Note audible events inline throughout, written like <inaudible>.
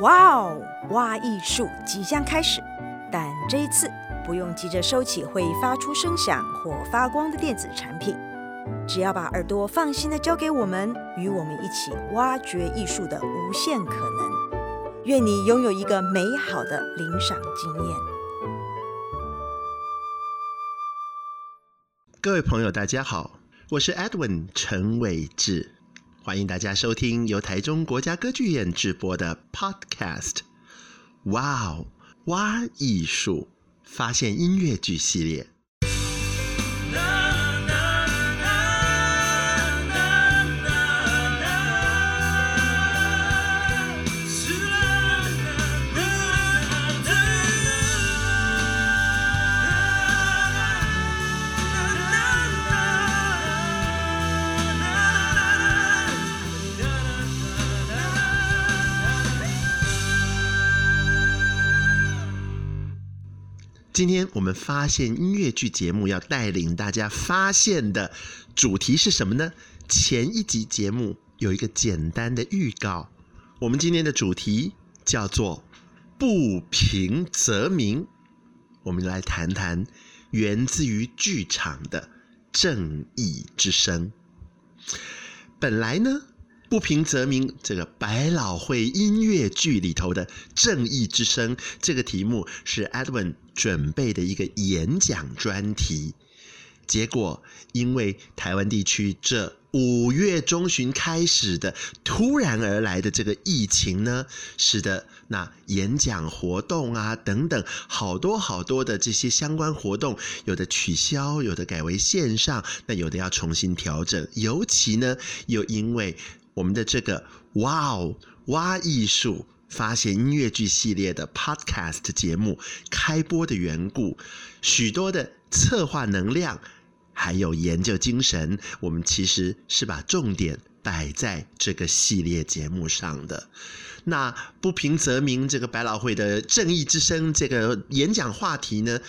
哇哦，挖艺术即将开始，但这一次不用急着收起会发出声响或发光的电子产品，只要把耳朵放心的交给我们，与我们一起挖掘艺术的无限可能。愿你拥有一个美好的聆赏经验。各位朋友，大家好，我是 Edwin 陈伟志。欢迎大家收听由台中国家歌剧院制播的 Podcast。哇哦，挖艺术，发现音乐剧系列。今天我们发现音乐剧节目要带领大家发现的主题是什么呢？前一集节目有一个简单的预告，我们今天的主题叫做“不平则鸣”。我们来谈谈源自于剧场的正义之声。本来呢，不平则鸣，这个百老汇音乐剧里头的“正义之声”这个题目是 Edwin 准备的一个演讲专题。结果，因为台湾地区这五月中旬开始的突然而来的这个疫情呢，使得那演讲活动啊等等好多好多的这些相关活动，有的取消，有的改为线上，那有的要重新调整。尤其呢，又因为我们的这个哇哦哇艺术发现音乐剧系列的 Podcast 节目开播的缘故，许多的策划能量。还有研究精神，我们其实是把重点摆在这个系列节目上的。那不平则鸣，这个百老汇的正义之声这个演讲话题呢，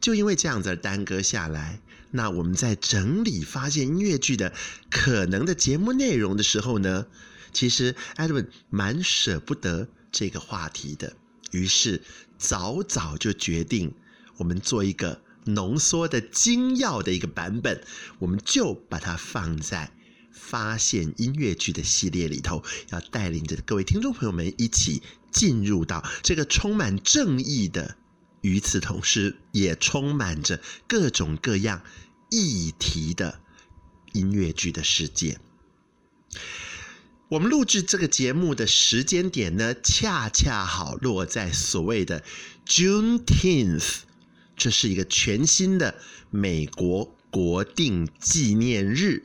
就因为这样子而耽搁下来。那我们在整理发现音乐剧的可能的节目内容的时候呢，其实 Edwin 蛮舍不得这个话题的，于是早早就决定我们做一个。浓缩的精要的一个版本，我们就把它放在发现音乐剧的系列里头，要带领着各位听众朋友们一起进入到这个充满正义的，与此同时也充满着各种各样议题的音乐剧的世界。我们录制这个节目的时间点呢，恰恰好落在所谓的 Juneteenth。这是一个全新的美国国定纪念日。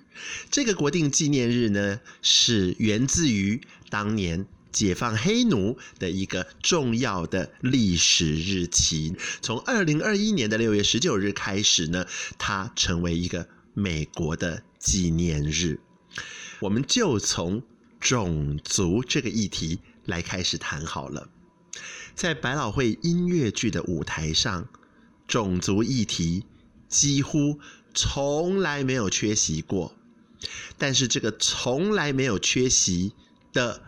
这个国定纪念日呢，是源自于当年解放黑奴的一个重要的历史日期。从二零二一年的六月十九日开始呢，它成为一个美国的纪念日。我们就从种族这个议题来开始谈好了。在百老汇音乐剧的舞台上。种族议题几乎从来没有缺席过，但是这个从来没有缺席的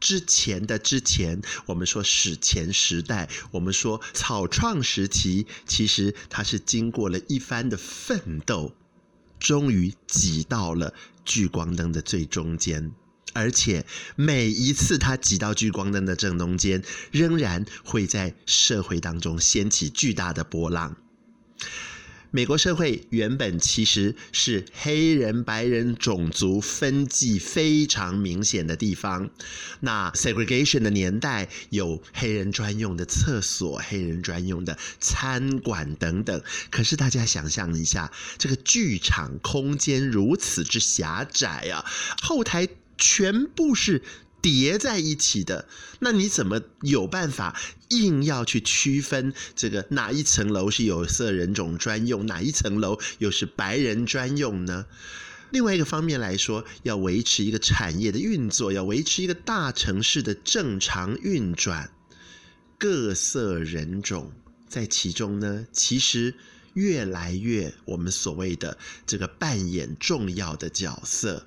之前的之前，我们说史前时代，我们说草创时期，其实它是经过了一番的奋斗，终于挤到了聚光灯的最中间。而且每一次他挤到聚光灯的正中间，仍然会在社会当中掀起巨大的波浪。美国社会原本其实是黑人、白人种族分际非常明显的地方。那 segregation 的年代，有黑人专用的厕所、黑人专用的餐馆等等。可是大家想象一下，这个剧场空间如此之狭窄啊，后台。全部是叠在一起的，那你怎么有办法硬要去区分这个哪一层楼是有色人种专用，哪一层楼又是白人专用呢？另外一个方面来说，要维持一个产业的运作，要维持一个大城市的正常运转，各色人种在其中呢，其实越来越我们所谓的这个扮演重要的角色，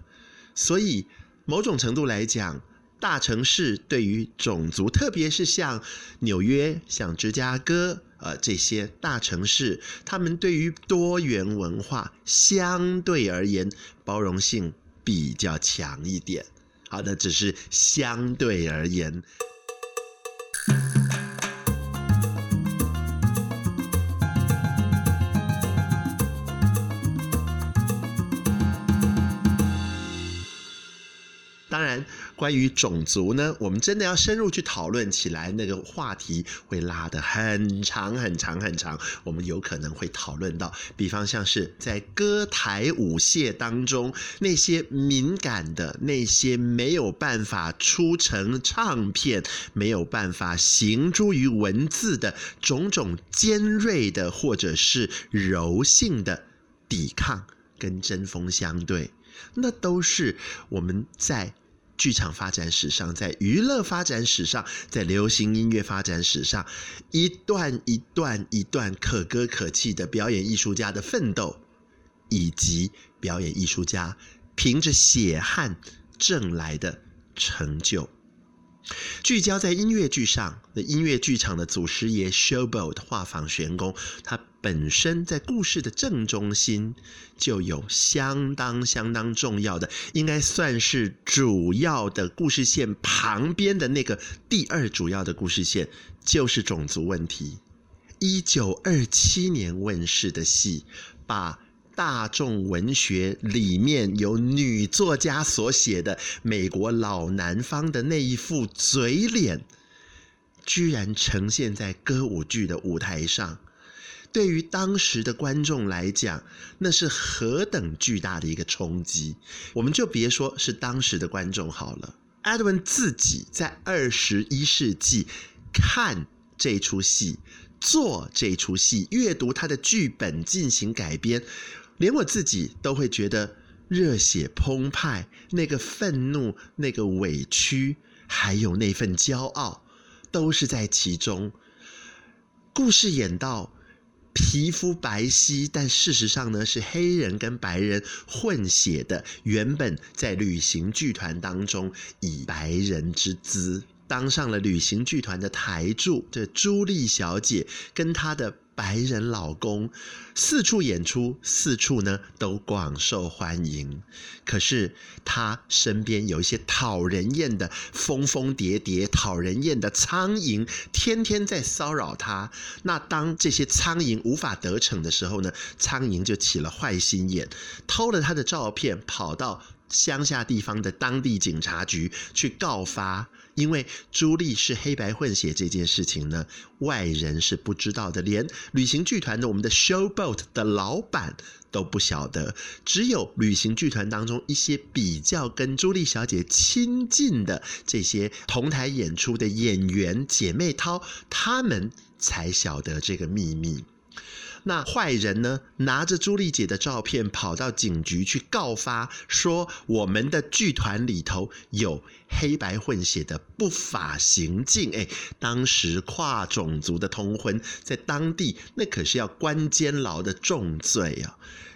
所以。某种程度来讲，大城市对于种族，特别是像纽约、像芝加哥，呃，这些大城市，他们对于多元文化相对而言包容性比较强一点。好，的只是相对而言。当然，关于种族呢，我们真的要深入去讨论起来，那个话题会拉得很长很长很长。我们有可能会讨论到，比方像是在歌台舞榭当中，那些敏感的、那些没有办法出成唱片、没有办法行诸于文字的种种尖锐的或者是柔性的抵抗跟针锋相对，那都是我们在。剧场发展史上，在娱乐发展史上，在流行音乐发展史上，一段一段一段可歌可泣的表演艺术家的奋斗，以及表演艺术家凭着血汗挣来的成就。聚焦在音乐剧上，那音乐剧场的祖师爷 Showboat 画舫玄宫，它本身在故事的正中心就有相当相当重要的，应该算是主要的故事线旁边的那个第二主要的故事线，就是种族问题。一九二七年问世的戏，把。大众文学里面有女作家所写的美国老南方的那一副嘴脸，居然呈现在歌舞剧的舞台上，对于当时的观众来讲，那是何等巨大的一个冲击！我们就别说是当时的观众好了，Edwin 自己在二十一世纪看这出戏、做这出戏、阅读他的剧本进行改编。连我自己都会觉得热血澎湃，那个愤怒、那个委屈，还有那份骄傲，都是在其中。故事演到皮肤白皙，但事实上呢，是黑人跟白人混血的。原本在旅行剧团当中以白人之姿当上了旅行剧团的台柱，这朱莉小姐跟她的。白人老公四处演出，四处呢都广受欢迎。可是他身边有一些讨人厌的疯疯蝶蝶、讨人厌的苍蝇，天天在骚扰他。那当这些苍蝇无法得逞的时候呢，苍蝇就起了坏心眼，偷了他的照片，跑到乡下地方的当地警察局去告发。因为朱莉是黑白混血这件事情呢，外人是不知道的，连旅行剧团的我们的 Showboat 的老板都不晓得，只有旅行剧团当中一些比较跟朱莉小姐亲近的这些同台演出的演员姐妹淘，她们才晓得这个秘密。那坏人呢，拿着朱莉姐的照片跑到警局去告发，说我们的剧团里头有黑白混血的不法行径。哎，当时跨种族的通婚，在当地那可是要关监牢的重罪啊！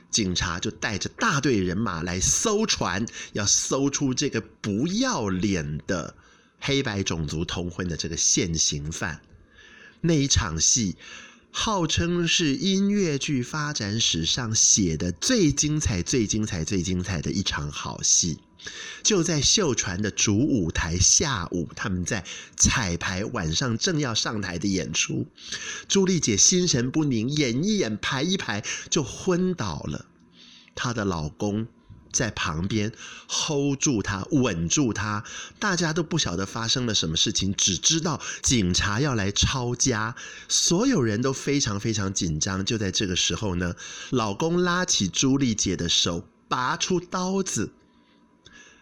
警察就带着大队人马来搜船，要搜出这个不要脸的黑白种族通婚的这个现行犯。那一场戏。号称是音乐剧发展史上写的最精彩、最精彩、最精彩的一场好戏，就在秀传的主舞台下午，他们在彩排，晚上正要上台的演出，朱莉姐心神不宁，演一演，排一排就昏倒了，她的老公。在旁边 hold 住他，稳住他，大家都不晓得发生了什么事情，只知道警察要来抄家，所有人都非常非常紧张。就在这个时候呢，老公拉起朱莉姐的手，拔出刀子，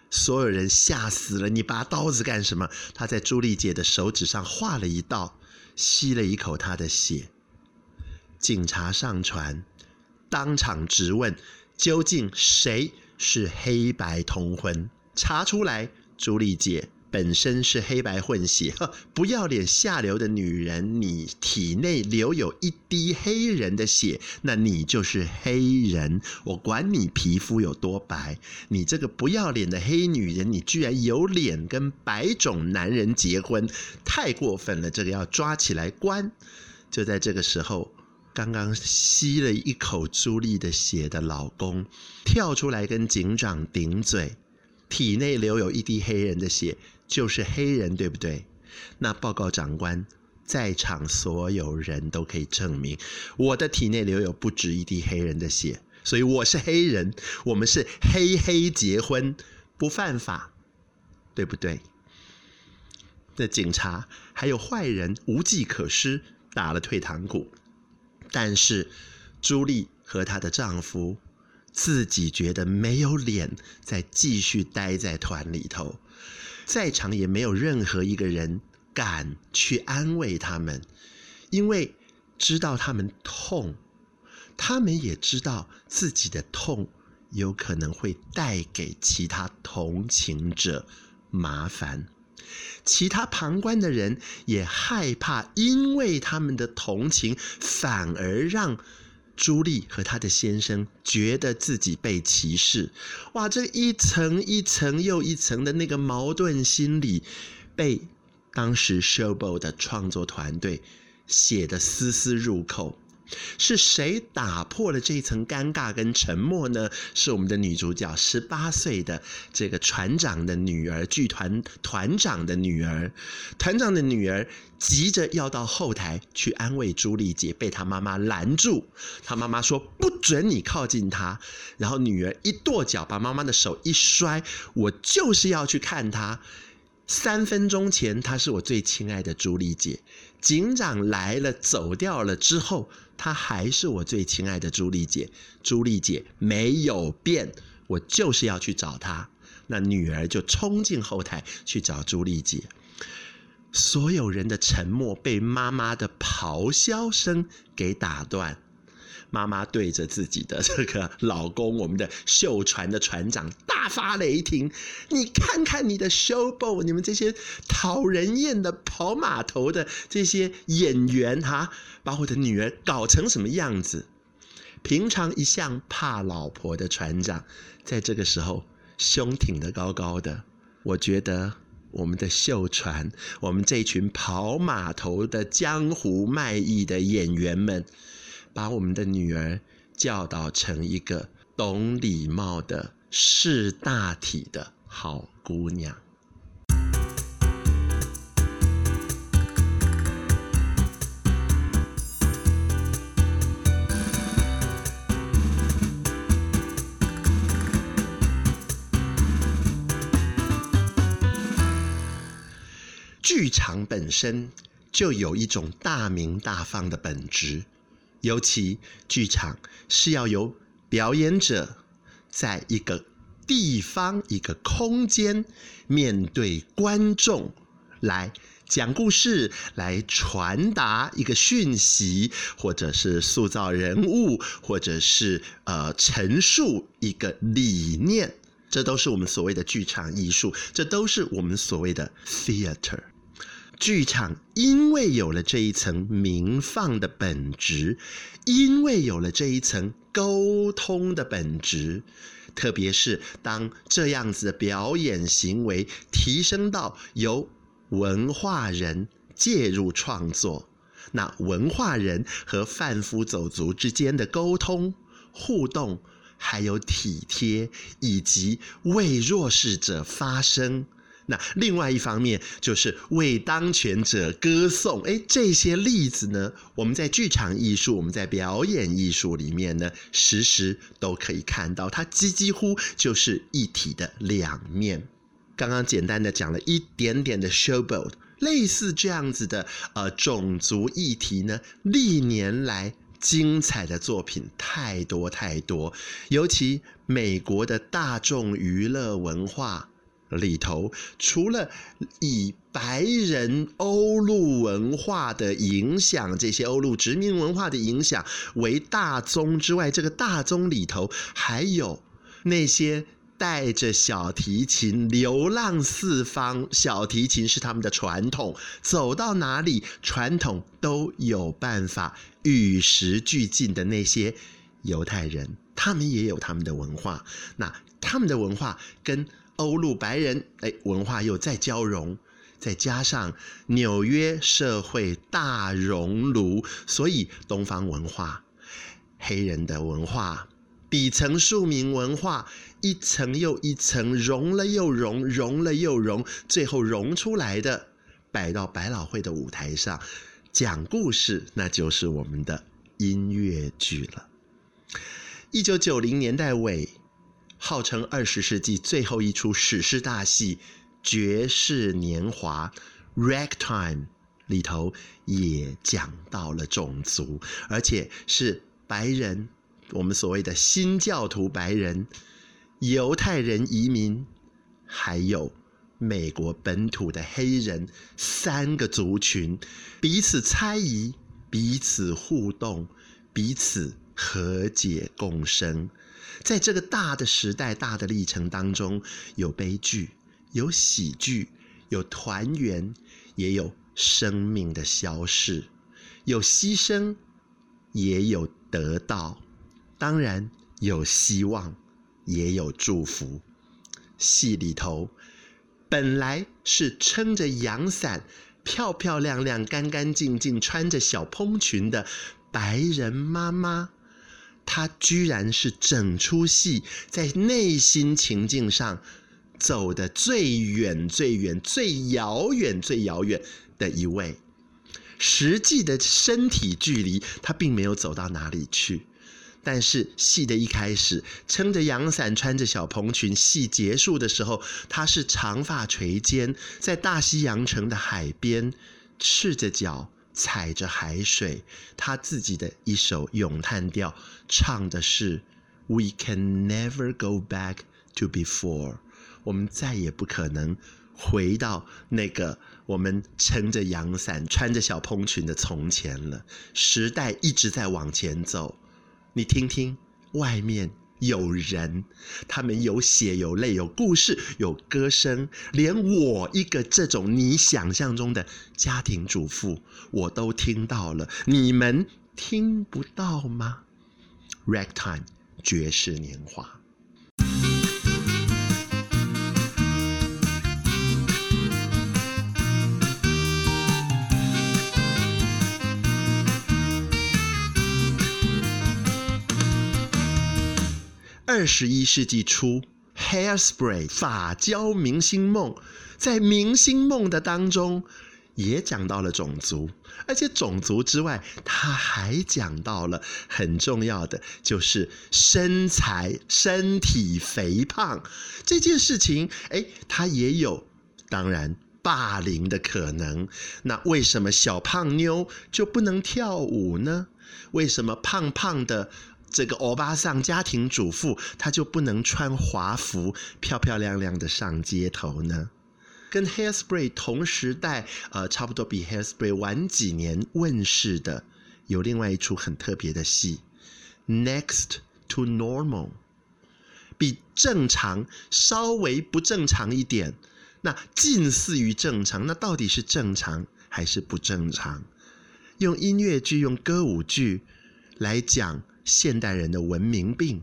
所有人吓死了。你拔刀子干什么？他在朱莉姐的手指上划了一道，吸了一口她的血。警察上船，当场质问，究竟谁？是黑白通婚，查出来，朱莉姐本身是黑白混血，呵 <laughs> 不要脸下流的女人，你体内留有一滴黑人的血，那你就是黑人。我管你皮肤有多白，你这个不要脸的黑女人，你居然有脸跟白种男人结婚，太过分了！这个要抓起来关。就在这个时候，刚刚吸了一口朱莉的血的老公跳出来跟警长顶嘴。体内留有一滴黑人的血，就是黑人，对不对？那报告长官，在场所有人都可以证明，我的体内留有不止一滴黑人的血，所以我是黑人。我们是黑黑结婚，不犯法，对不对？那警察还有坏人无计可施，打了退堂鼓。但是朱莉和她的丈夫。自己觉得没有脸再继续待在团里头，在场也没有任何一个人敢去安慰他们，因为知道他们痛，他们也知道自己的痛有可能会带给其他同情者麻烦，其他旁观的人也害怕，因为他们的同情反而让。朱莉和她的先生觉得自己被歧视，哇！这一层一层又一层的那个矛盾心理，被当时 Showbo 的创作团队写得丝丝入扣。是谁打破了这一层尴尬跟沉默呢？是我们的女主角，十八岁的这个船长的女儿，剧团团长的女儿。团长的女儿急着要到后台去安慰朱莉姐，被她妈妈拦住。她妈妈说：“不准你靠近她。”然后女儿一跺脚，把妈妈的手一摔：“我就是要去看她。三分钟前，她是我最亲爱的朱莉姐。警长来了，走掉了之后。”她还是我最亲爱的朱莉姐，朱莉姐没有变，我就是要去找她。那女儿就冲进后台去找朱莉姐，所有人的沉默被妈妈的咆哮声给打断。妈妈对着自己的 <laughs> 这个老公，我们的秀船的船长大发雷霆：“你看看你的 showboat，你们这些讨人厌的跑码头的这些演员，哈，把我的女儿搞成什么样子？”平常一向怕老婆的船长，在这个时候胸挺得高高的。我觉得我们的秀船，我们这群跑码头的江湖卖艺的演员们。把我们的女儿教导成一个懂礼貌的识大体的好姑娘。剧场本身就有一种大明大放的本质。尤其剧场是要由表演者在一个地方、一个空间面对观众来讲故事，来传达一个讯息，或者是塑造人物，或者是呃陈述一个理念，这都是我们所谓的剧场艺术，这都是我们所谓的 theater。剧场因为有了这一层鸣放的本质，因为有了这一层沟通的本质，特别是当这样子的表演行为提升到由文化人介入创作，那文化人和贩夫走卒之间的沟通互动，还有体贴，以及为弱势者发声。那另外一方面就是为当权者歌颂，哎，这些例子呢，我们在剧场艺术、我们在表演艺术里面呢，时时都可以看到，它几几乎就是一体的两面。刚刚简单的讲了一点点的 Showboat，类似这样子的呃种族议题呢，历年来精彩的作品太多太多，尤其美国的大众娱乐文化。里头除了以白人欧陆文化的影响，这些欧陆殖民文化的影响为大宗之外，这个大宗里头还有那些带着小提琴流浪四方，小提琴是他们的传统，走到哪里，传统都有办法与时俱进的那些犹太人，他们也有他们的文化。那他们的文化跟欧陆白人哎文化又再交融，再加上纽约社会大熔炉，所以东方文化、黑人的文化。底层庶民文化一层又一层融了又融，融了又融，最后融出来的摆到百老汇的舞台上讲故事，那就是我们的音乐剧了。一九九零年代尾，号称二十世纪最后一出史诗大戏《爵士年华》（Ragtime） 里头也讲到了种族，而且是白人。我们所谓的新教徒白人、犹太人移民，还有美国本土的黑人，三个族群彼此猜疑、彼此互动、彼此和解共生。在这个大的时代、大的历程当中，有悲剧，有喜剧，有团圆，也有生命的消逝，有牺牲，也有得到。当然有希望，也有祝福。戏里头本来是撑着阳伞、漂漂亮亮、干干净净、穿着小蓬裙的白人妈妈，他居然是整出戏在内心情境上走的最远、最远、最遥远、最遥远的一位。实际的身体距离，他并没有走到哪里去。但是戏的一开始，撑着阳伞，穿着小蓬裙，戏结束的时候，他是长发垂肩，在大西洋城的海边，赤着脚踩着海水，他自己的一首咏叹调，唱的是 "We can never go back to before"，我们再也不可能回到那个我们撑着阳伞、穿着小蓬裙的从前了。时代一直在往前走。你听听，外面有人，他们有血有泪有故事有歌声，连我一个这种你想象中的家庭主妇，我都听到了，你们听不到吗？Ragtime，绝世年华。二十一世纪初，Hairspray 发胶明星梦，在明星梦的当中也讲到了种族，而且种族之外，他还讲到了很重要的，就是身材、身体肥胖这件事情。哎，他也有当然霸凌的可能。那为什么小胖妞就不能跳舞呢？为什么胖胖的？这个欧巴桑家庭主妇，她就不能穿华服，漂漂亮亮的上街头呢？跟 Hairspray 同时代，呃，差不多比 Hairspray 晚几年问世的，有另外一出很特别的戏，Next to Normal，比正常稍微不正常一点，那近似于正常，那到底是正常还是不正常？用音乐剧、用歌舞剧来讲。现代人的文明病，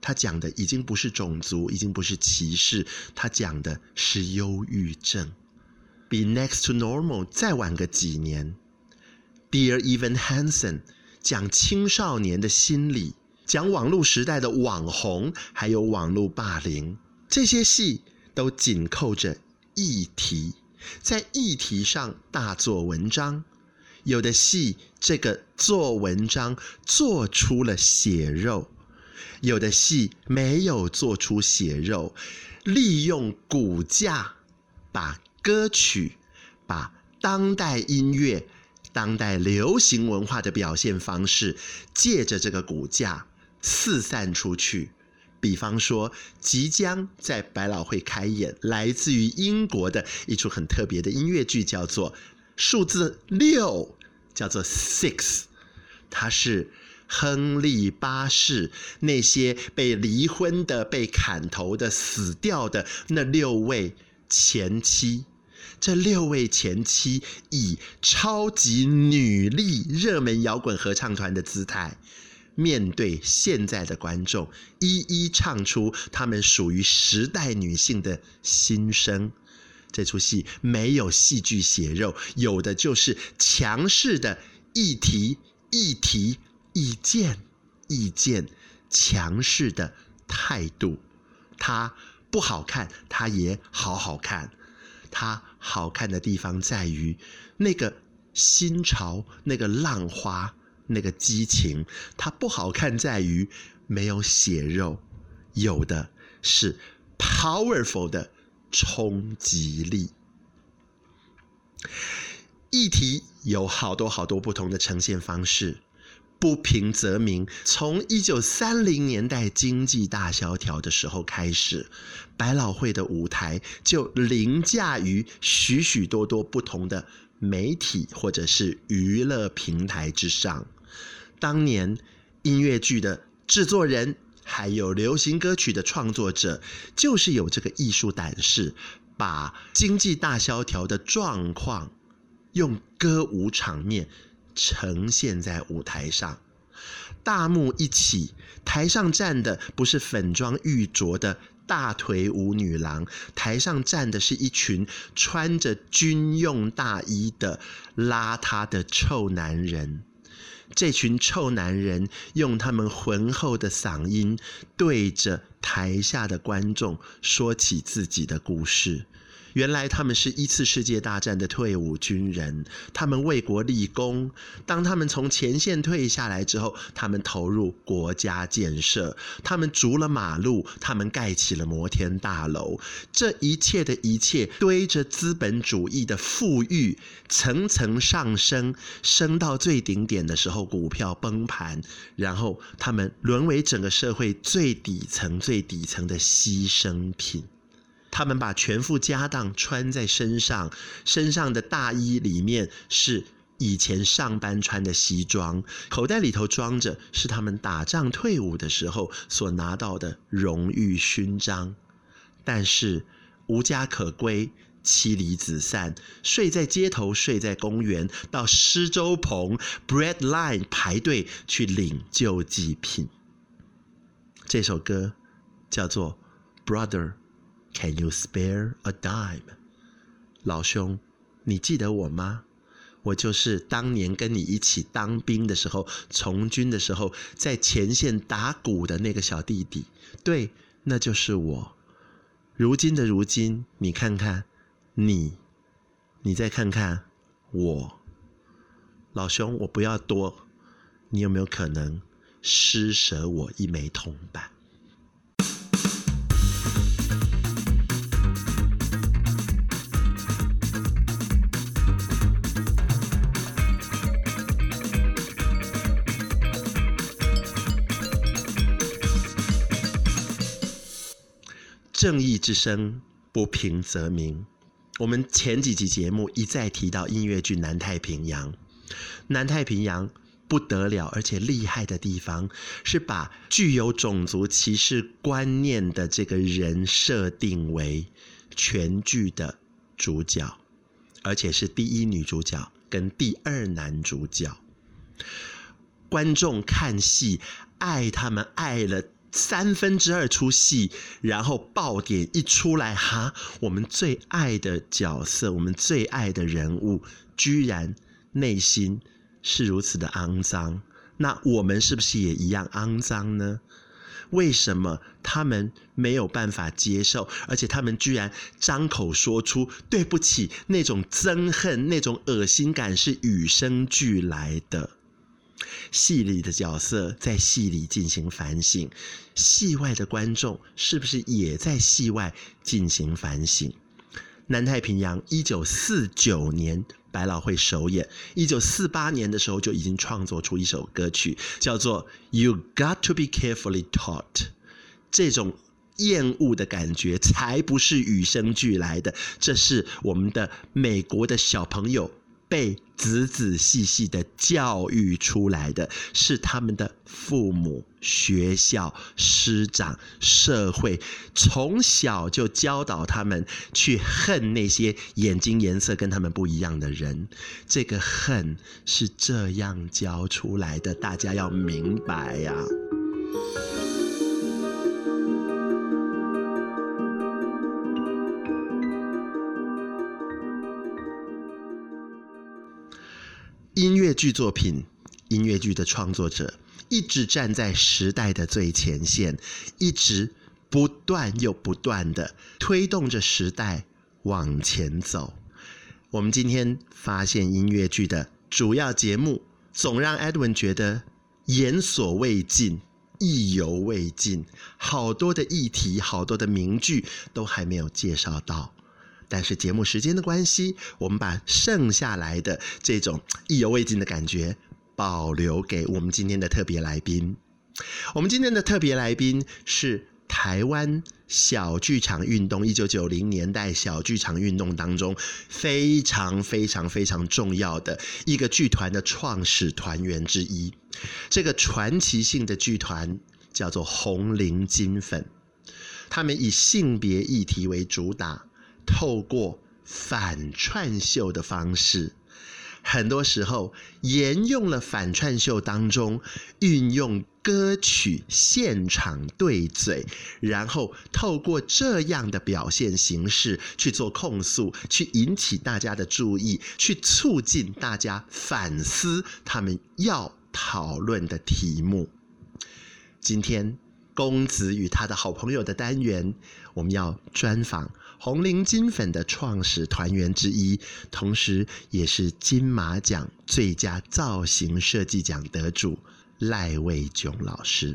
他讲的已经不是种族，已经不是歧视，他讲的是忧郁症。比 Next to Normal 再晚个几年，Dear Evan Hansen 讲青少年的心理，讲网络时代的网红，还有网络霸凌，这些戏都紧扣着议题，在议题上大做文章。有的戏，这个做文章做出了血肉；有的戏没有做出血肉，利用骨架，把歌曲、把当代音乐、当代流行文化的表现方式，借着这个骨架四散出去。比方说，即将在百老汇开演，来自于英国的一出很特别的音乐剧，叫做。数字六叫做 Six，它是亨利八世，那些被离婚的、被砍头的、死掉的那六位前妻。这六位前妻以超级女力热门摇滚合唱团的姿态，面对现在的观众，一一唱出她们属于时代女性的心声。这出戏没有戏剧血肉，有的就是强势的议题、议题、意见、意见，强势的态度。它不好看，它也好好看。它好看的地方在于那个新潮、那个浪花、那个激情；它不好看在于没有血肉，有的是 powerful 的冲击力。议题有好多好多不同的呈现方式。不平则鸣。从一九三零年代经济大萧条的时候开始，百老汇的舞台就凌驾于许许多多不同的媒体或者是娱乐平台之上。当年音乐剧的制作人，还有流行歌曲的创作者，就是有这个艺术胆识，把经济大萧条的状况用歌舞场面。呈现在舞台上，大幕一起，台上站的不是粉妆玉琢的大腿舞女郎，台上站的是一群穿着军用大衣的邋遢的臭男人。这群臭男人用他们浑厚的嗓音，对着台下的观众说起自己的故事。原来他们是一次世界大战的退伍军人，他们为国立功。当他们从前线退下来之后，他们投入国家建设，他们筑了马路，他们盖起了摩天大楼。这一切的一切，堆着资本主义的富裕，层层上升，升到最顶点的时候，股票崩盘，然后他们沦为整个社会最底层、最底层的牺牲品。他们把全副家当穿在身上，身上的大衣里面是以前上班穿的西装，口袋里头装着是他们打仗退伍的时候所拿到的荣誉勋章。但是无家可归，妻离子散，睡在街头，睡在公园，到施粥棚 （bread line） 排队去领救济品。这首歌叫做《Brother》。Can you spare a dime？老兄，你记得我吗？我就是当年跟你一起当兵的时候，从军的时候，在前线打鼓的那个小弟弟。对，那就是我。如今的如今，你看看你，你再看看我。老兄，我不要多，你有没有可能施舍我一枚铜板？正义之声，不平则鸣。我们前几集节目一再提到音乐剧《南太平洋》，《南太平洋》不得了，而且厉害的地方是把具有种族歧视观念的这个人设定为全剧的主角，而且是第一女主角跟第二男主角。观众看戏爱他们爱了。三分之二出戏，然后爆点一出来，哈！我们最爱的角色，我们最爱的人物，居然内心是如此的肮脏。那我们是不是也一样肮脏呢？为什么他们没有办法接受？而且他们居然张口说出对不起，那种憎恨、那种恶心感是与生俱来的。戏里的角色在戏里进行反省，戏外的观众是不是也在戏外进行反省？南太平洋一九四九年百老汇首演，一九四八年的时候就已经创作出一首歌曲，叫做《You Got to Be Carefully Taught》。这种厌恶的感觉才不是与生俱来的，这是我们的美国的小朋友。被仔仔细细的教育出来的，是他们的父母、学校、师长、社会，从小就教导他们去恨那些眼睛颜色跟他们不一样的人。这个恨是这样教出来的，大家要明白呀。音乐剧作品，音乐剧的创作者一直站在时代的最前线，一直不断又不断的推动着时代往前走。我们今天发现音乐剧的主要节目，总让 Edwin 觉得言所未尽，意犹未尽，好多的议题，好多的名句都还没有介绍到。但是节目时间的关系，我们把剩下来的这种意犹未尽的感觉保留给我们今天的特别来宾。我们今天的特别来宾是台湾小剧场运动，一九九零年代小剧场运动当中非常非常非常重要的一个剧团的创始团员之一。这个传奇性的剧团叫做红菱金粉，他们以性别议题为主打。透过反串秀的方式，很多时候沿用了反串秀当中运用歌曲现场对嘴，然后透过这样的表现形式去做控诉，去引起大家的注意，去促进大家反思他们要讨论的题目。今天公子与他的好朋友的单元，我们要专访。红伶金粉的创始团员之一，同时也是金马奖最佳造型设计奖得主赖卫炯老师。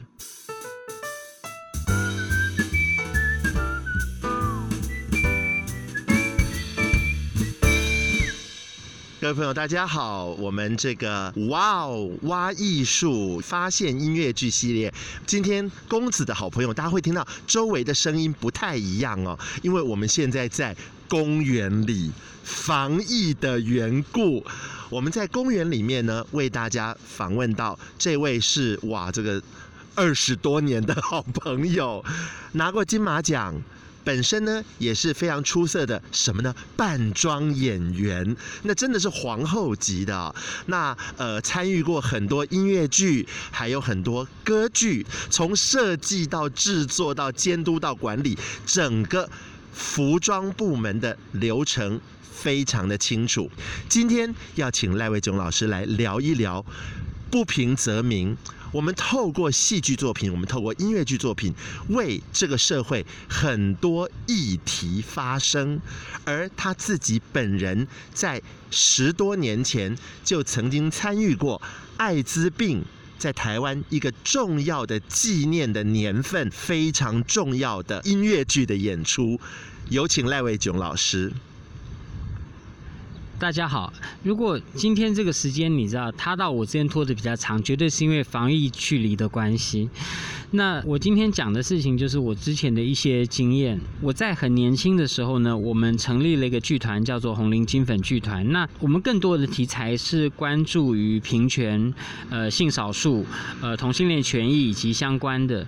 各位朋友，大家好！我们这个哇哦挖艺术发现音乐剧系列，今天公子的好朋友，大家会听到周围的声音不太一样哦，因为我们现在在公园里，防疫的缘故，我们在公园里面呢，为大家访问到这位是哇，这个二十多年的好朋友，拿过金马奖。本身呢也是非常出色的什么呢？扮装演员，那真的是皇后级的。那呃，参与过很多音乐剧，还有很多歌剧，从设计到制作到监督到管理，整个服装部门的流程非常的清楚。今天要请赖伟炯老师来聊一聊，不平则鸣。我们透过戏剧作品，我们透过音乐剧作品，为这个社会很多议题发声。而他自己本人在十多年前就曾经参与过艾滋病在台湾一个重要的纪念的年份，非常重要的音乐剧的演出。有请赖伟炯老师。大家好，如果今天这个时间你知道他到我这边拖得比较长，绝对是因为防疫距离的关系。那我今天讲的事情就是我之前的一些经验。我在很年轻的时候呢，我们成立了一个剧团，叫做红伶金粉剧团。那我们更多的题材是关注于平权、呃性少数、呃同性恋权益以及相关的。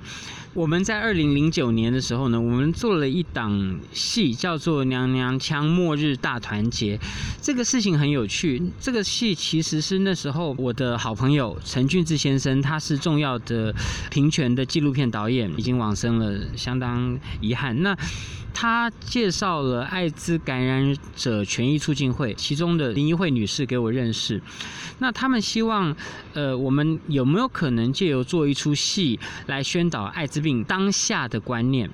我们在二零零九年的时候呢，我们做了一档戏，叫做《娘娘腔末日大团结》。这个事情很有趣。这个戏其实是那时候我的好朋友陈俊志先生，他是重要的平权的纪录片导演，已经往生了，相当遗憾。那他介绍了艾滋感染者权益促进会，其中的林怡慧女士给我认识。那他们希望，呃，我们有没有可能借由做一出戏来宣导艾滋病当下的观念？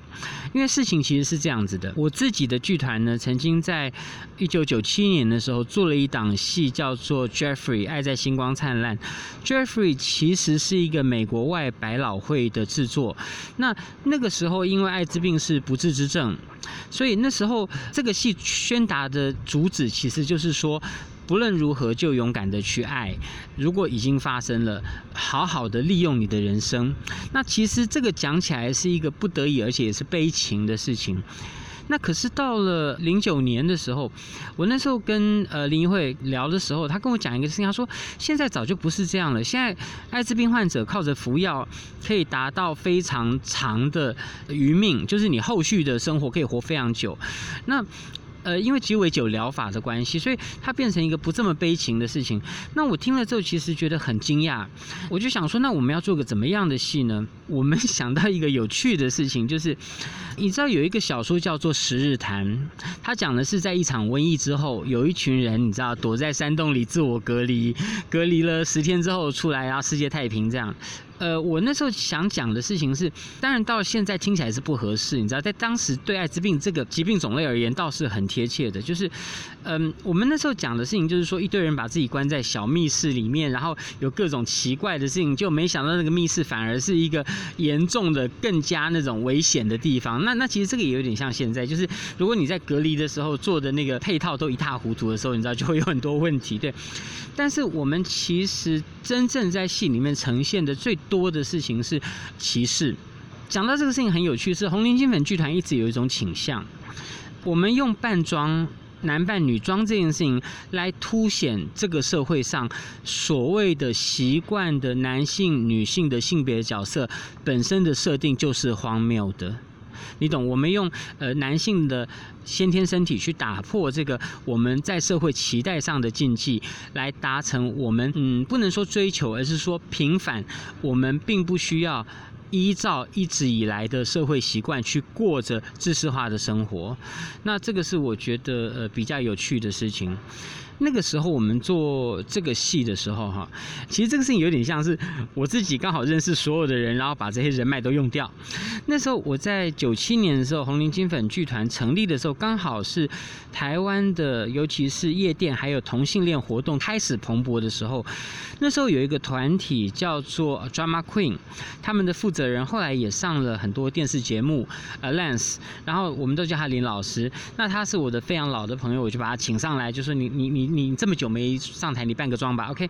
因为事情其实是这样子的，我自己的剧团呢，曾经在一九九七年的时候做了一档戏，叫做《Jeffrey 爱在星光灿烂》。Jeffrey 其实是一个美国外百老汇的制作。那那个时候，因为艾滋病是不治之症，所以那时候这个戏宣达的主旨其实就是说。不论如何，就勇敢的去爱。如果已经发生了，好好的利用你的人生。那其实这个讲起来是一个不得已，而且也是悲情的事情。那可是到了零九年的时候，我那时候跟呃林一慧聊的时候，他跟我讲一个事情，他说现在早就不是这样了，现在艾滋病患者靠着服药可以达到非常长的余命，就是你后续的生活可以活非常久。那呃，因为鸡尾酒疗法的关系，所以它变成一个不这么悲情的事情。那我听了之后，其实觉得很惊讶。我就想说，那我们要做个怎么样的戏呢？我们 <laughs> 想到一个有趣的事情，就是你知道有一个小说叫做《十日谈》，它讲的是在一场瘟疫之后，有一群人你知道躲在山洞里自我隔离，隔离了十天之后出来，然后世界太平这样。呃，我那时候想讲的事情是，当然到现在听起来是不合适，你知道，在当时对艾滋病这个疾病种类而言，倒是很贴切的。就是，嗯、我们那时候讲的事情就是说，一堆人把自己关在小密室里面，然后有各种奇怪的事情，就没想到那个密室反而是一个严重的、更加那种危险的地方。那那其实这个也有点像现在，就是如果你在隔离的时候做的那个配套都一塌糊涂的时候，你知道就会有很多问题。对，但是我们其实真正在戏里面呈现的最多的事情是歧视。讲到这个事情很有趣，是红林金粉剧团一直有一种倾向，我们用扮装男扮女装这件事情来凸显这个社会上所谓的习惯的男性、女性的性别角色本身的设定就是荒谬的。你懂？我们用呃男性的先天身体去打破这个我们在社会期待上的禁忌，来达成我们嗯不能说追求，而是说平反。我们并不需要依照一直以来的社会习惯去过着知识化的生活。那这个是我觉得呃比较有趣的事情。那个时候我们做这个戏的时候，哈，其实这个事情有点像是我自己刚好认识所有的人，然后把这些人脉都用掉。那时候我在九七年的时候，红林金粉剧团成立的时候，刚好是台湾的，尤其是夜店还有同性恋活动开始蓬勃的时候。那时候有一个团体叫做 Drama Queen，他们的负责人后来也上了很多电视节目，呃，Lance，然后我们都叫他林老师。那他是我的非常老的朋友，我就把他请上来，就说你你你。你这么久没上台，你扮个妆吧，OK。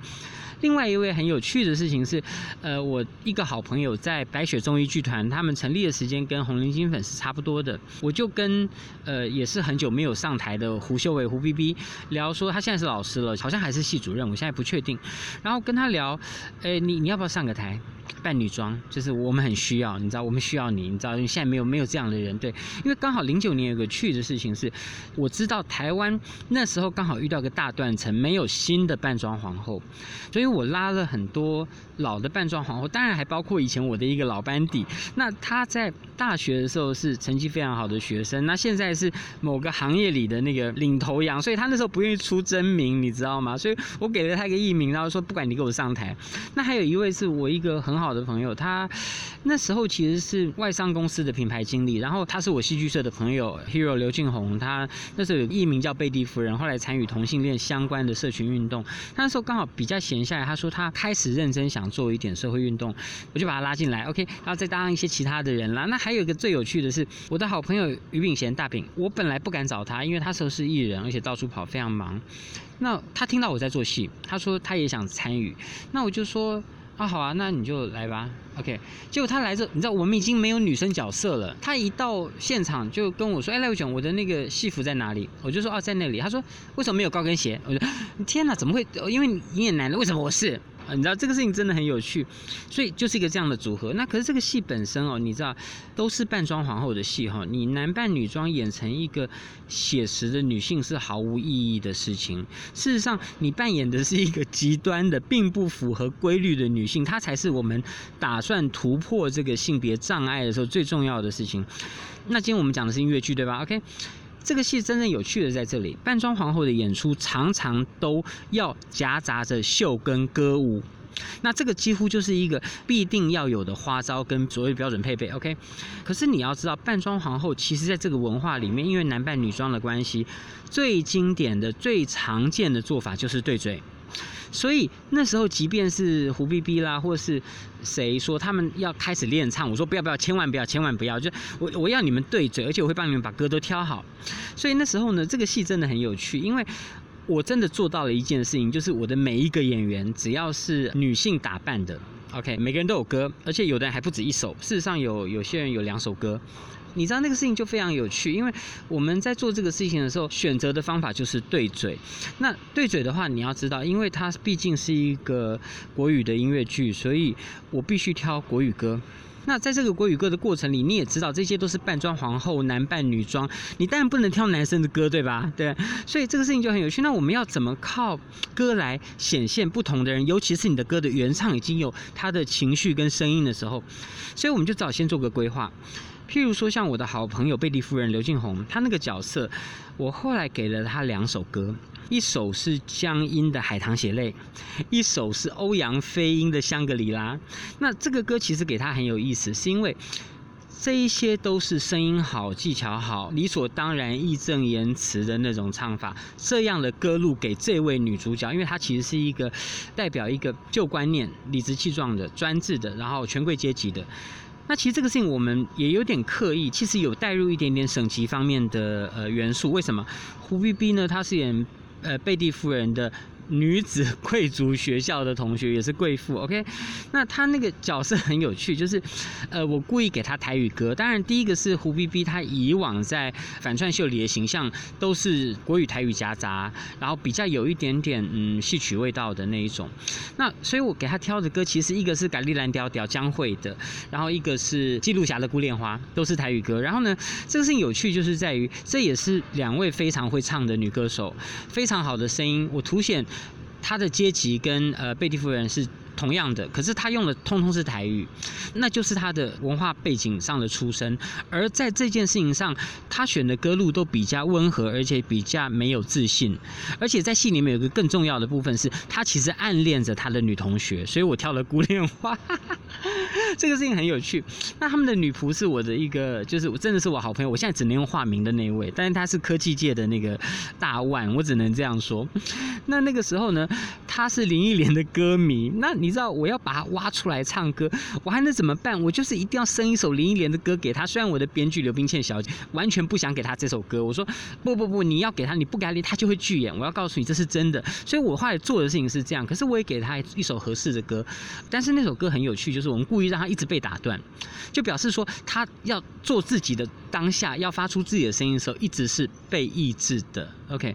另外一位很有趣的事情是，呃，我一个好朋友在白雪综艺剧团，他们成立的时间跟红林金粉是差不多的。我就跟呃也是很久没有上台的胡秀伟胡 B B 聊说，他现在是老师了，好像还是系主任，我现在不确定。然后跟他聊，哎，你你要不要上个台？扮女装，就是我们很需要，你知道，我们需要你，你知道，现在没有没有这样的人，对，因为刚好零九年有个趣的事情是，我知道台湾那时候刚好遇到个大断层，没有新的扮装皇后，所以我拉了很多老的半装皇后，当然还包括以前我的一个老班底，那他在大学的时候是成绩非常好的学生，那现在是某个行业里的那个领头羊，所以他那时候不愿意出真名，你知道吗？所以我给了他一个艺名，然后说不管你给我上台。那还有一位是我一个很。好的朋友，他那时候其实是外商公司的品牌经理，然后他是我戏剧社的朋友，Hero 刘俊宏，他那时候有艺名叫贝蒂夫人，后来参与同性恋相关的社群运动。那时候刚好比较闲下来，他说他开始认真想做一点社会运动，我就把他拉进来，OK，然后再搭上一些其他的人啦。那还有一个最有趣的是，我的好朋友于炳贤大饼，我本来不敢找他，因为他时候是艺人，而且到处跑，非常忙。那他听到我在做戏，他说他也想参与，那我就说。啊，好啊，那你就来吧。OK，结果他来这，你知道我们已经没有女生角色了。他一到现场就跟我说：“哎，赖伟雄，我的那个戏服在哪里？”我就说：“哦，在那里。”他说：“为什么没有高跟鞋？”我说：“天哪，怎么会？因为你也男的，为什么我是？”你知道这个事情真的很有趣，所以就是一个这样的组合。那可是这个戏本身哦，你知道都是扮装皇后的戏哈，你男扮女装演成一个写实的女性是毫无意义的事情。事实上，你扮演的是一个极端的，并不符合规律的女性，她才是我们打算突破这个性别障碍的时候最重要的事情。那今天我们讲的是音乐剧，对吧？OK。这个戏真正有趣的在这里，扮装皇后的演出常常都要夹杂着秀跟歌舞，那这个几乎就是一个必定要有的花招跟所谓标准配备。OK，可是你要知道，扮装皇后其实在这个文化里面，因为男扮女装的关系，最经典的、最常见的做法就是对嘴。所以那时候，即便是胡 B B 啦，或是谁说他们要开始练唱，我说不要不要，千万不要，千万不要，就我我要你们对嘴，而且我会帮你们把歌都挑好。所以那时候呢，这个戏真的很有趣，因为我真的做到了一件事情，就是我的每一个演员，只要是女性打扮的，OK，每个人都有歌，而且有的人还不止一首，事实上有有些人有两首歌。你知道那个事情就非常有趣，因为我们在做这个事情的时候，选择的方法就是对嘴。那对嘴的话，你要知道，因为它毕竟是一个国语的音乐剧，所以我必须挑国语歌。那在这个国语歌的过程里，你也知道这些都是扮装皇后，男扮女装，你当然不能挑男生的歌，对吧？对，所以这个事情就很有趣。那我们要怎么靠歌来显现不同的人？尤其是你的歌的原唱已经有他的情绪跟声音的时候，所以我们就早先做个规划。譬如说，像我的好朋友贝蒂夫人刘静宏，她那个角色，我后来给了她两首歌。一首是江阴的《海棠血泪》，一首是欧阳菲音的《香格里拉》。那这个歌其实给她很有意思，是因为这一些都是声音好、技巧好、理所当然、义正言辞的那种唱法。这样的歌路给这位女主角，因为她其实是一个代表一个旧观念、理直气壮的、专制的，然后权贵阶级的。那其实这个事情我们也有点刻意，其实有带入一点点省级方面的呃元素。为什么？胡碧碧呢？她是演。呃，贝蒂夫人的。女子贵族学校的同学也是贵妇，OK？那她那个角色很有趣，就是，呃，我故意给她台语歌。当然，第一个是胡碧碧，她以往在反串秀里的形象都是国语台语夹杂，然后比较有一点点嗯戏曲味道的那一种。那所以我给她挑的歌，其实一个是《咖哩蓝调调》江蕙的，然后一个是《记录侠的孤恋花》，都是台语歌。然后呢，这个事情有趣就是在于，这也是两位非常会唱的女歌手，非常好的声音。我凸显。他的阶级跟呃贝蒂夫人是同样的，可是他用的通通是台语，那就是他的文化背景上的出身。而在这件事情上，他选的歌路都比较温和，而且比较没有自信。而且在戏里面有个更重要的部分是，他其实暗恋着他的女同学，所以我跳了《孤恋花》。<laughs> 这个事情很有趣。那他们的女仆是我的一个，就是我真的是我好朋友。我现在只能用化名的那一位，但是他是科技界的那个大腕，我只能这样说。那那个时候呢，他是林忆莲的歌迷。那你。你知道我要把他挖出来唱歌，我还能怎么办？我就是一定要生一首林忆莲的歌给他。虽然我的编剧刘冰倩小姐完全不想给他这首歌，我说不不不，你要给他，你不给他，他就会拒演。我要告诉你，这是真的。所以我后来做的事情是这样，可是我也给他一首合适的歌。但是那首歌很有趣，就是我们故意让他一直被打断，就表示说他要做自己的当下，要发出自己的声音的时候，一直是被抑制的。OK。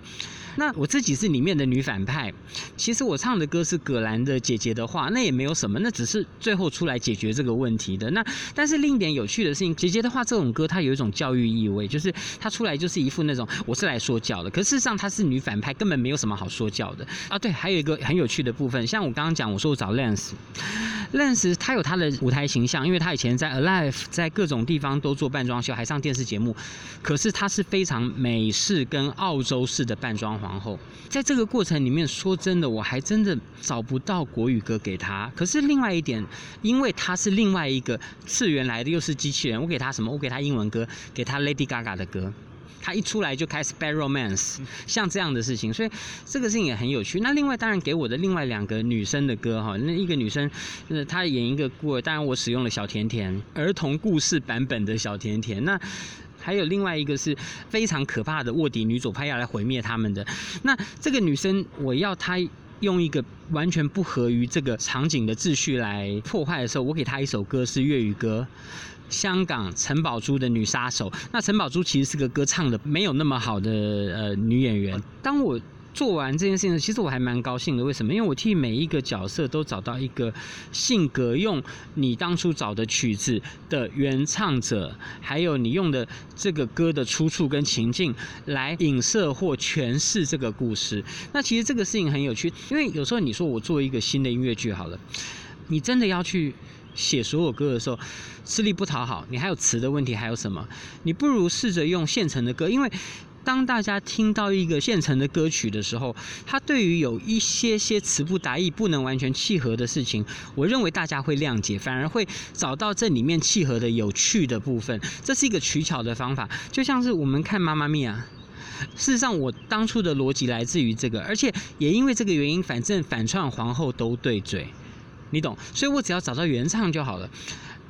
那我自己是里面的女反派，其实我唱的歌是葛兰的姐姐的话，那也没有什么，那只是最后出来解决这个问题的。那但是另一点有趣的事情，姐姐的话这种歌它有一种教育意味，就是她出来就是一副那种我是来说教的，可事实上她是女反派，根本没有什么好说教的啊。对，还有一个很有趣的部分，像我刚刚讲，我说我找 Lance，Lance 他有他的舞台形象，因为他以前在 Alive 在各种地方都做扮装秀，还上电视节目，可是他是非常美式跟澳洲式的扮装。皇后，在这个过程里面，说真的，我还真的找不到国语歌给他。可是另外一点，因为他是另外一个次元来的，又是机器人，我给他什么？我给他英文歌，给他 Lady Gaga 的歌。他一出来就开始 Bad Romance，像这样的事情，所以这个事情也很有趣。那另外当然给我的另外两个女生的歌哈，那一个女生，呃，她演一个孤儿，当然我使用了小甜甜儿童故事版本的小甜甜。那还有另外一个是非常可怕的卧底女左派要来毁灭他们的。那这个女生，我要她用一个完全不合于这个场景的秩序来破坏的时候，我给她一首歌是粤语歌，香港陈宝珠的女杀手。那陈宝珠其实是个歌唱的没有那么好的呃女演员。当我做完这件事情，其实我还蛮高兴的。为什么？因为我替每一个角色都找到一个性格，用你当初找的曲子的原唱者，还有你用的这个歌的出处跟情境来影射或诠释这个故事。那其实这个事情很有趣，因为有时候你说我做一个新的音乐剧好了，你真的要去写所有歌的时候，吃力不讨好，你还有词的问题，还有什么？你不如试着用现成的歌，因为。当大家听到一个现成的歌曲的时候，他对于有一些些词不达意、不能完全契合的事情，我认为大家会谅解，反而会找到这里面契合的有趣的部分。这是一个取巧的方法，就像是我们看《妈妈咪呀》。事实上，我当初的逻辑来自于这个，而且也因为这个原因，反正反串皇后都对嘴，你懂，所以我只要找到原唱就好了。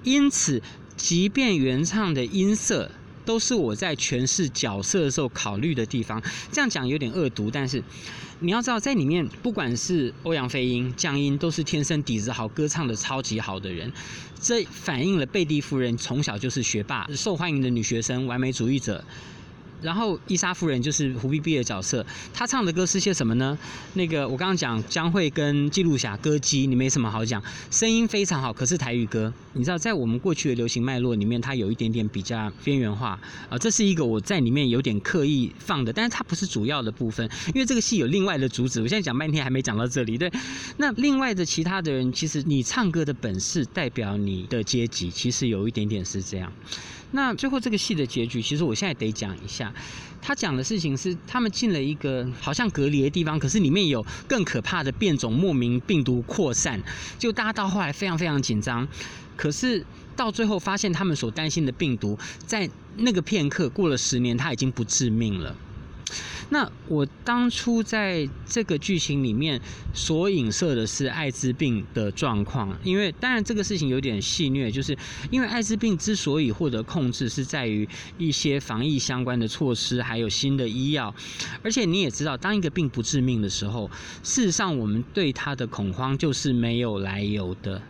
因此，即便原唱的音色。都是我在诠释角色的时候考虑的地方。这样讲有点恶毒，但是你要知道，在里面不管是欧阳飞英、江英，都是天生底子好、歌唱的超级好的人。这反映了贝蒂夫人从小就是学霸、受欢迎的女学生、完美主义者。然后伊莎夫人就是胡必必的角色，她唱的歌是些什么呢？那个我刚刚讲江蕙跟纪录侠歌姬，你没什么好讲，声音非常好，可是台语歌，你知道在我们过去的流行脉络里面，它有一点点比较边缘化啊，这是一个我在里面有点刻意放的，但是它不是主要的部分，因为这个戏有另外的主旨，我现在讲半天还没讲到这里。对，那另外的其他的人，其实你唱歌的本事代表你的阶级，其实有一点点是这样。那最后这个戏的结局，其实我现在得讲一下。他讲的事情是，他们进了一个好像隔离的地方，可是里面有更可怕的变种莫名病毒扩散，就大家到后来非常非常紧张。可是到最后发现，他们所担心的病毒，在那个片刻过了十年，它已经不致命了。那我当初在这个剧情里面所影射的是艾滋病的状况，因为当然这个事情有点戏谑，就是因为艾滋病之所以获得控制，是在于一些防疫相关的措施，还有新的医药。而且你也知道，当一个病不致命的时候，事实上我们对它的恐慌就是没有来由的。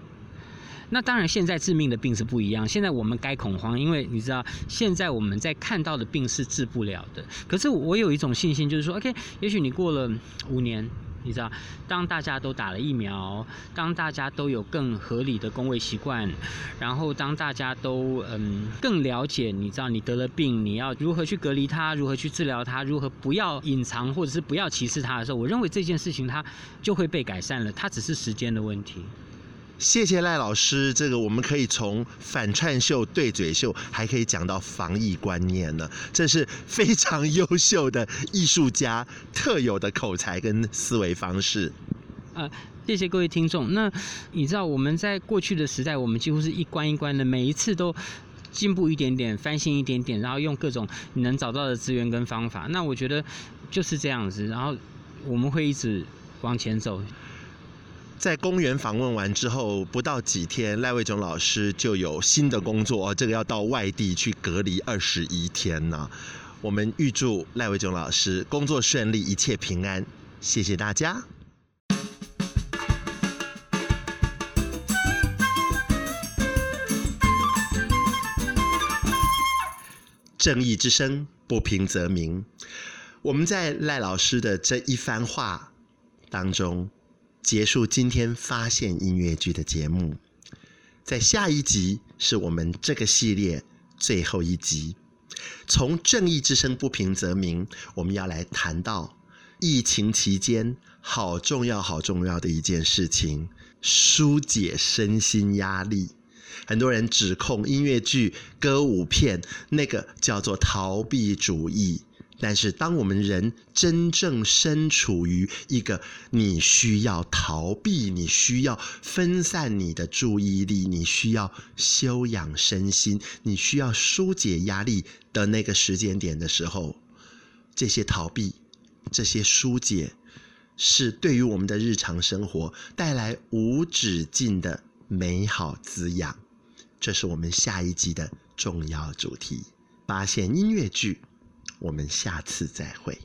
那当然，现在致命的病是不一样。现在我们该恐慌，因为你知道，现在我们在看到的病是治不了的。可是我有一种信心，就是说，OK，也许你过了五年，你知道，当大家都打了疫苗，当大家都有更合理的公卫习惯，然后当大家都嗯更了解，你知道，你得了病，你要如何去隔离它，如何去治疗它，如何不要隐藏或者是不要歧视它的时候，我认为这件事情它就会被改善了。它只是时间的问题。谢谢赖老师，这个我们可以从反串秀、对嘴秀，还可以讲到防疫观念呢，这是非常优秀的艺术家特有的口才跟思维方式。啊，谢谢各位听众。那你知道我们在过去的时代，我们几乎是一关一关的，每一次都进步一点点，翻新一点点，然后用各种你能找到的资源跟方法。那我觉得就是这样子，然后我们会一直往前走。在公园访问完之后，不到几天，赖卫炯老师就有新的工作哦，这个要到外地去隔离二十一天呢。我们预祝赖卫炯老师工作顺利，一切平安。谢谢大家。正义之声，不平则鸣。我们在赖老师的这一番话当中。结束今天发现音乐剧的节目，在下一集是我们这个系列最后一集。从正义之声不平则鸣，我们要来谈到疫情期间好重要、好重要的一件事情——疏解身心压力。很多人指控音乐剧、歌舞片那个叫做逃避主义。但是，当我们人真正身处于一个你需要逃避、你需要分散你的注意力、你需要休养身心、你需要疏解压力的那个时间点的时候，这些逃避、这些疏解，是对于我们的日常生活带来无止境的美好滋养。这是我们下一集的重要主题：发现音乐剧。我们下次再会。